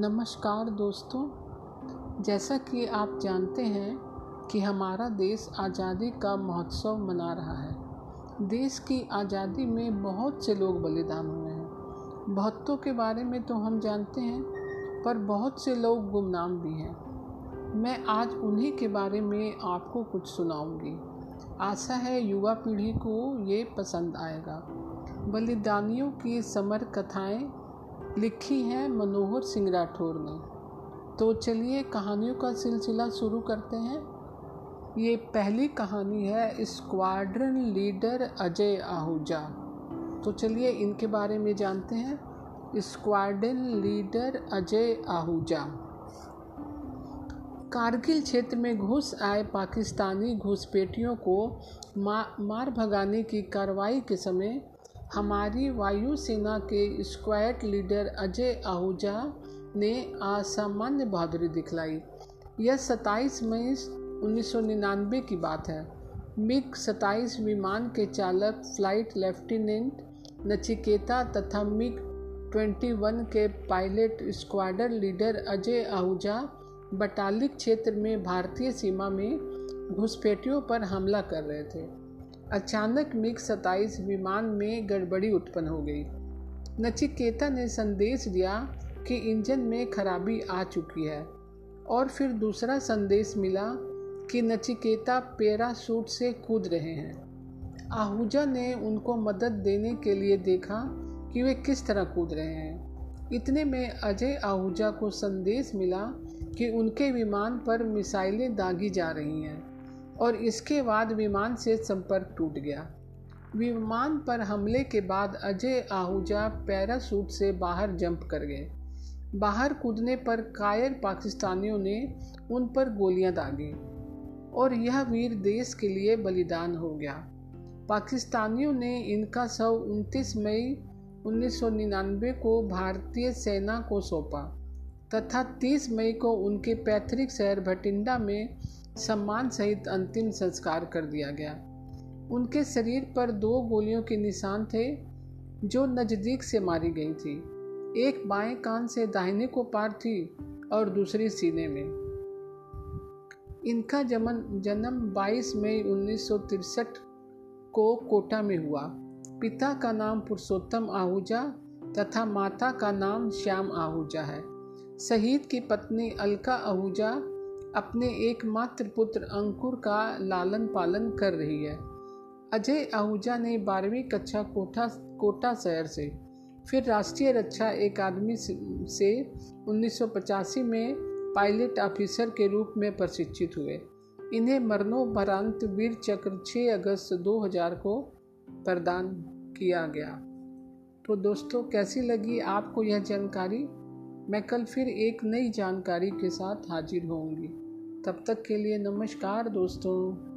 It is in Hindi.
नमस्कार दोस्तों, जैसा कि आप जानते हैं कि हमारा देश आज़ादी का महोत्सव मना रहा है। देश की आज़ादी में बहुत से लोग बलिदान हुए हैं। बहुतों के बारे में तो हम जानते हैं, पर बहुत से लोग गुमनाम भी हैं। मैं आज उन्हीं के बारे में आपको कुछ सुनाऊँगी। आशा है युवा पीढ़ी को ये पसंद आएगा। बलिदानियों की समर कथाएँ लिखी है मनोहर सिंह राठौर ने। तो चलिए कहानियों का सिलसिला शुरू करते हैं। ये पहली कहानी है स्क्वाड्रन लीडर अजय आहूजा। तो चलिए इनके बारे में जानते हैं। Squadron leader Ajay Ahuja. Kargil क्षेत्र में घुस आए पाकिस्तानी घुसपैठियों को मा, मार भगाने की कार्रवाई के समय हमारी वायुसेना के स्क्वाड लीडर अजय आहूजा ने असामान्य बहादुरी दिखलाई। यह 27 मई 1999 की बात है। मिग 27 विमान के चालक, फ़्लाइट लेफ्टिनेंट, नचिकेता तथा मिग 21 के pilot, squadron leader Ajay Ahuja Batalik क्षेत्र में भारतीय सीमा में घुसपैठियों पर हमला कर रहे थे। अचानक मिग सताईस विमान में गड़बड़ी उत्पन्न हो गई। नचिकेता ने संदेश दिया कि इंजन में खराबी आ चुकी है और फिर दूसरा संदेश मिला कि नचिकेता पैरासूट से कूद रहे हैं। आहूजा ने उनको मदद देने के लिए देखा कि वे किस तरह कूद रहे हैं। इतने में अजय आहूजा को संदेश मिला कि उनके विमान पर मिसाइलें दागी जा रही हैं। और इसके बाद विमान से संपर्क टूट गया। विमान पर हमले के बाद अजय आहूजा पैरासूट से बाहर जंप कर गए। बाहर कूदने पर कायर पाकिस्तानियों ने उन पर गोलियाँ दागी और यह वीर देश के लिए बलिदान हो गया। पाकिस्तानियों ने इनका शव 29 मई 1999 को भारतीय सेना को सौंपा। तथा 30 मई को उनके पैतृक शहर भटिंडा में सम्मान सहित अंतिम संस्कार कर दिया गया। उनके शरीर पर दो गोलियों के निशान थे, जो नज़दीक से मारी गई थी। एक बाएँ कान से दाहिने को पार थी और दूसरी सीने में। इनका जमन जन्म 22 मई उन्नीस को कोटा में हुआ। पिता का नाम पुरुषोत्तम आहूजा तथा माता का नाम श्याम आहूजा है। शहीद की पत्नी अलका आहूजा अपने एकमात्र पुत्र अंकुर का लालन पालन कर रही है। अजय आहूजा ने बारहवीं कक्षा कोठा, कोटा शहर से, फिर राष्ट्रीय रक्षा अकादमी से 1985 में पायलट ऑफिसर के रूप में प्रशिक्षित हुए। इन्हें मरणोपरांत वीर चक्र 6 अगस्त 2000 को प्रदान किया गया। तो दोस्तों, कैसी लगी आपको यह जानकारी? मैं कल फिर एक नई जानकारी के साथ हाजिर होंगी तब तक के लिए नमस्कार दोस्तों।